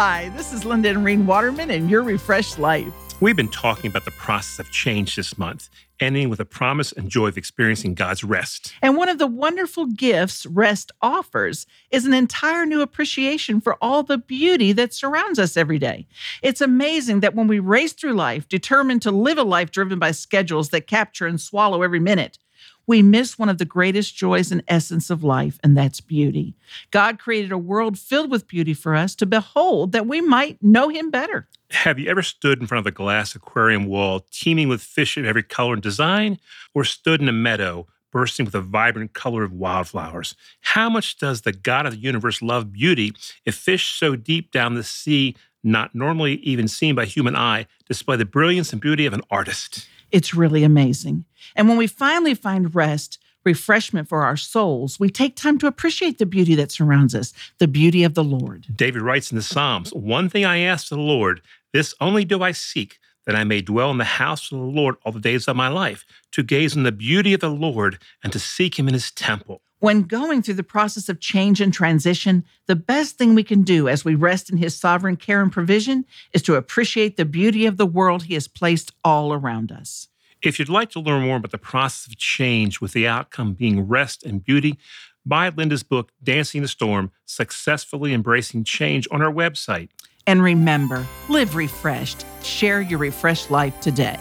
Hi, this is Linda and Reen Waterman and your refreshed life. We've been talking about the process of change this month, ending with a promise and joy of experiencing God's rest. And one of the wonderful gifts rest offers is an entire new appreciation for all the beauty that surrounds us every day. It's amazing that when we race through life, determined to live a life driven by schedules that capture and swallow every minute, we miss one of the greatest joys and essence of life, and that's beauty. God created a world filled with beauty for us to behold that we might know Him better. Have you ever stood in front of a glass aquarium wall teeming with fish of every color and design, or stood in a meadow bursting with a vibrant color of wildflowers? How much does the God of the universe love beauty if fish so deep down the sea, not normally even seen by human eye, display the brilliance and beauty of an artist? It's really amazing. And when we finally find rest, refreshment for our souls, we take time to appreciate the beauty that surrounds us, the beauty of the Lord. David writes in the Psalms One thing I ask of the Lord, this only do I seek, that I may dwell in the house of the Lord all the days of my life, to gaze on the beauty of the Lord and to seek him in his temple. When going through the process of change and transition, the best thing we can do as we rest in His sovereign care and provision is to appreciate the beauty of the world He has placed all around us. If you'd like to learn more about the process of change with the outcome being rest and beauty, buy Linda's book, Dancing the Storm Successfully Embracing Change, on our website. And remember, live refreshed. Share your refreshed life today.